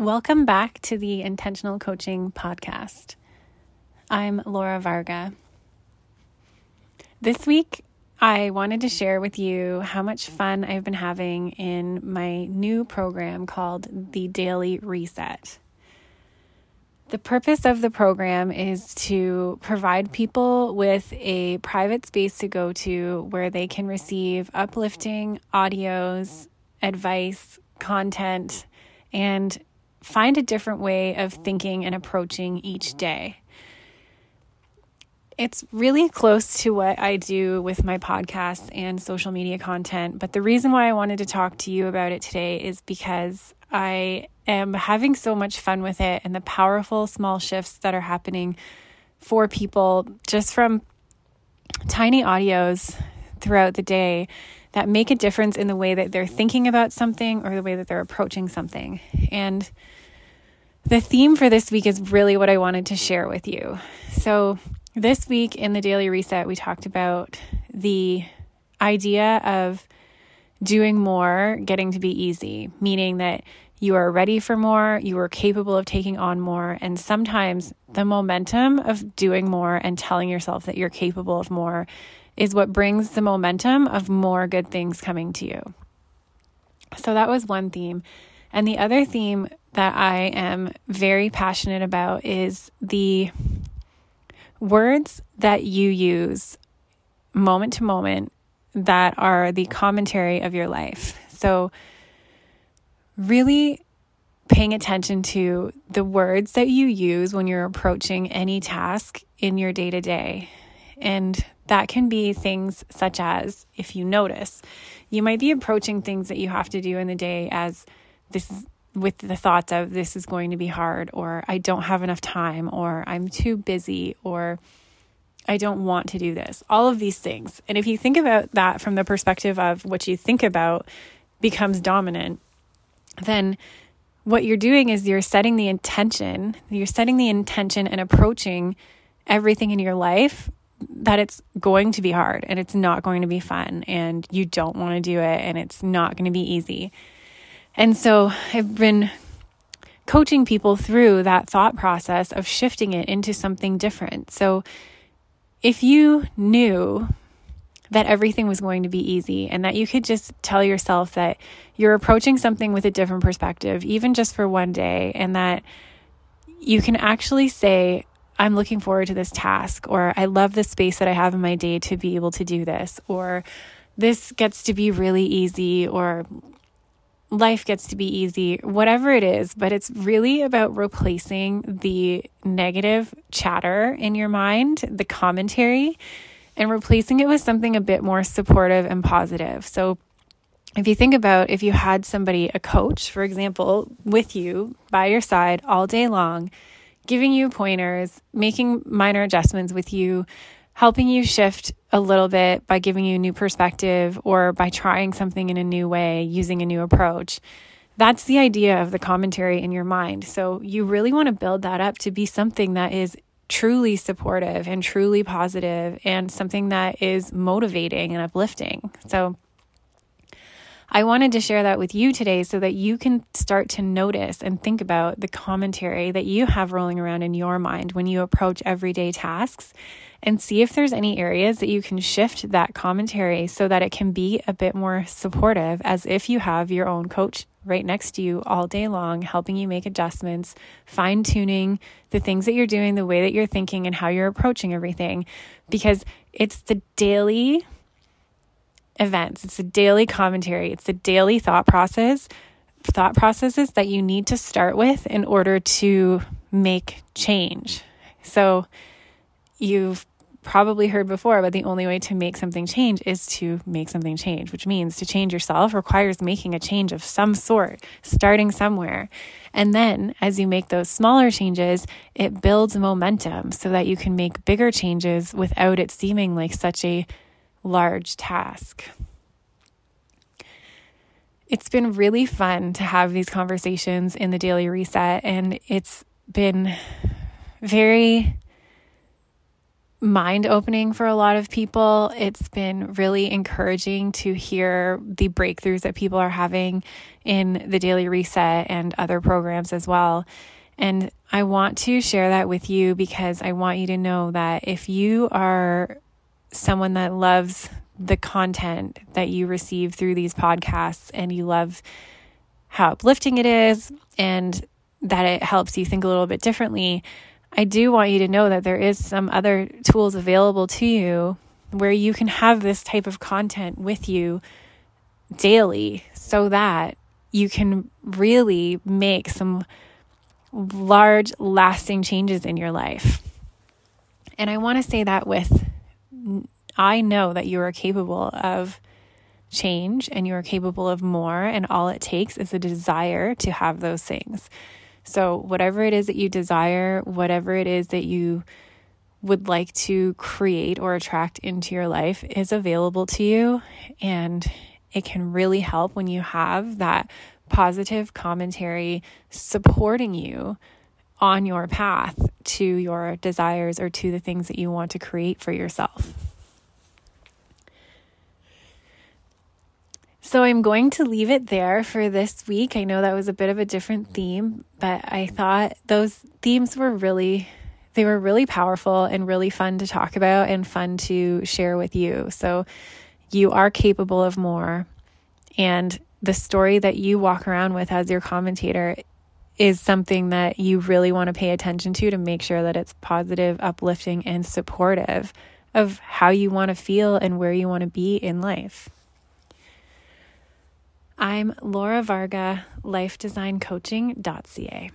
Welcome back to the Intentional Coaching Podcast. I'm Laura Varga. This week, I wanted to share with you how much fun I've been having in my new program called the Daily Reset. The purpose of the program is to provide people with a private space to go to where they can receive uplifting audios, advice, content, and find a different way of thinking and approaching each day. It's really close to what I do with my podcasts and social media content. But the reason why I wanted to talk to you about it today is because I am having so much fun with it and the powerful small shifts that are happening for people just from tiny audios throughout the day that make a difference in the way that they're thinking about something or the way that they're approaching something. And the theme for this week is really what I wanted to share with you. So, this week in the Daily Reset, we talked about the idea of doing more getting to be easy, meaning that you are ready for more, you are capable of taking on more, and sometimes the momentum of doing more and telling yourself that you're capable of more is what brings the momentum of more good things coming to you. So that was one theme. And the other theme that I am very passionate about is the words that you use moment to moment that are the commentary of your life. So, really paying attention to the words that you use when you're approaching any task in your day to day. And that can be things such as if you notice, you might be approaching things that you have to do in the day as this with the thoughts of this is going to be hard or I don't have enough time or I'm too busy or I don't want to do this. All of these things. And if you think about that from the perspective of what you think about becomes dominant, then what you're doing is you're setting the intention, you're setting the intention and approaching everything in your life that it's going to be hard and it's not going to be fun and you don't want to do it and it's not going to be easy. And so I've been coaching people through that thought process of shifting it into something different. So if you knew that everything was going to be easy and that you could just tell yourself that you're approaching something with a different perspective, even just for one day, and that you can actually say, I'm looking forward to this task, or I love the space that I have in my day to be able to do this, or this gets to be really easy, or life gets to be easy, whatever it is, but it's really about replacing the negative chatter in your mind, the commentary, and replacing it with something a bit more supportive and positive. So, if you think about if you had somebody, a coach, for example, with you by your side all day long, giving you pointers, making minor adjustments with you, helping you shift a little bit by giving you a new perspective or by trying something in a new way, using a new approach. That's the idea of the commentary in your mind. So you really want to build that up to be something that is truly supportive and truly positive and something that is motivating and uplifting. So I wanted to share that with you today so that you can start to notice and think about the commentary that you have rolling around in your mind when you approach everyday tasks and see if there's any areas that you can shift that commentary so that it can be a bit more supportive as if you have your own coach right next to you all day long, helping you make adjustments, fine tuning the things that you're doing, the way that you're thinking, and how you're approaching everything. Because it's the daily events. It's a daily commentary. It's a daily thought process, thought processes that you need to start with in order to make change. So you've probably heard before, but the only way to make something change is to make something change, which means to change yourself requires making a change of some sort, starting somewhere. And then as you make those smaller changes, it builds momentum so that you can make bigger changes without it seeming like such a large task. It's been really fun to have these conversations in the daily reset, and it's been very mind opening for a lot of people. It's been really encouraging to hear the breakthroughs that people are having in the Daily Reset and other programs as well. And I want to share that with you because I want you to know that if you are someone that loves the content that you receive through these podcasts and you love how uplifting it is and that it helps you think a little bit differently, I do want you to know that there is some other tools available to you where you can have this type of content with you daily so that you can really make some large lasting changes in your life. And I want to say that with I know that you are capable of change and you are capable of more, and all it takes is a desire to have those things. So, whatever it is that you desire, whatever it is that you would like to create or attract into your life is available to you. And it can really help when you have that positive commentary supporting you on your path to your desires or to the things that you want to create for yourself. So I'm going to leave it there for this week. I know that was a bit of a different theme, but I thought those themes were really they were really powerful and really fun to talk about and fun to share with you. So you are capable of more and the story that you walk around with as your commentator is something that you really want to pay attention to to make sure that it's positive, uplifting, and supportive of how you want to feel and where you want to be in life. I'm Laura Varga, lifedesigncoaching.ca.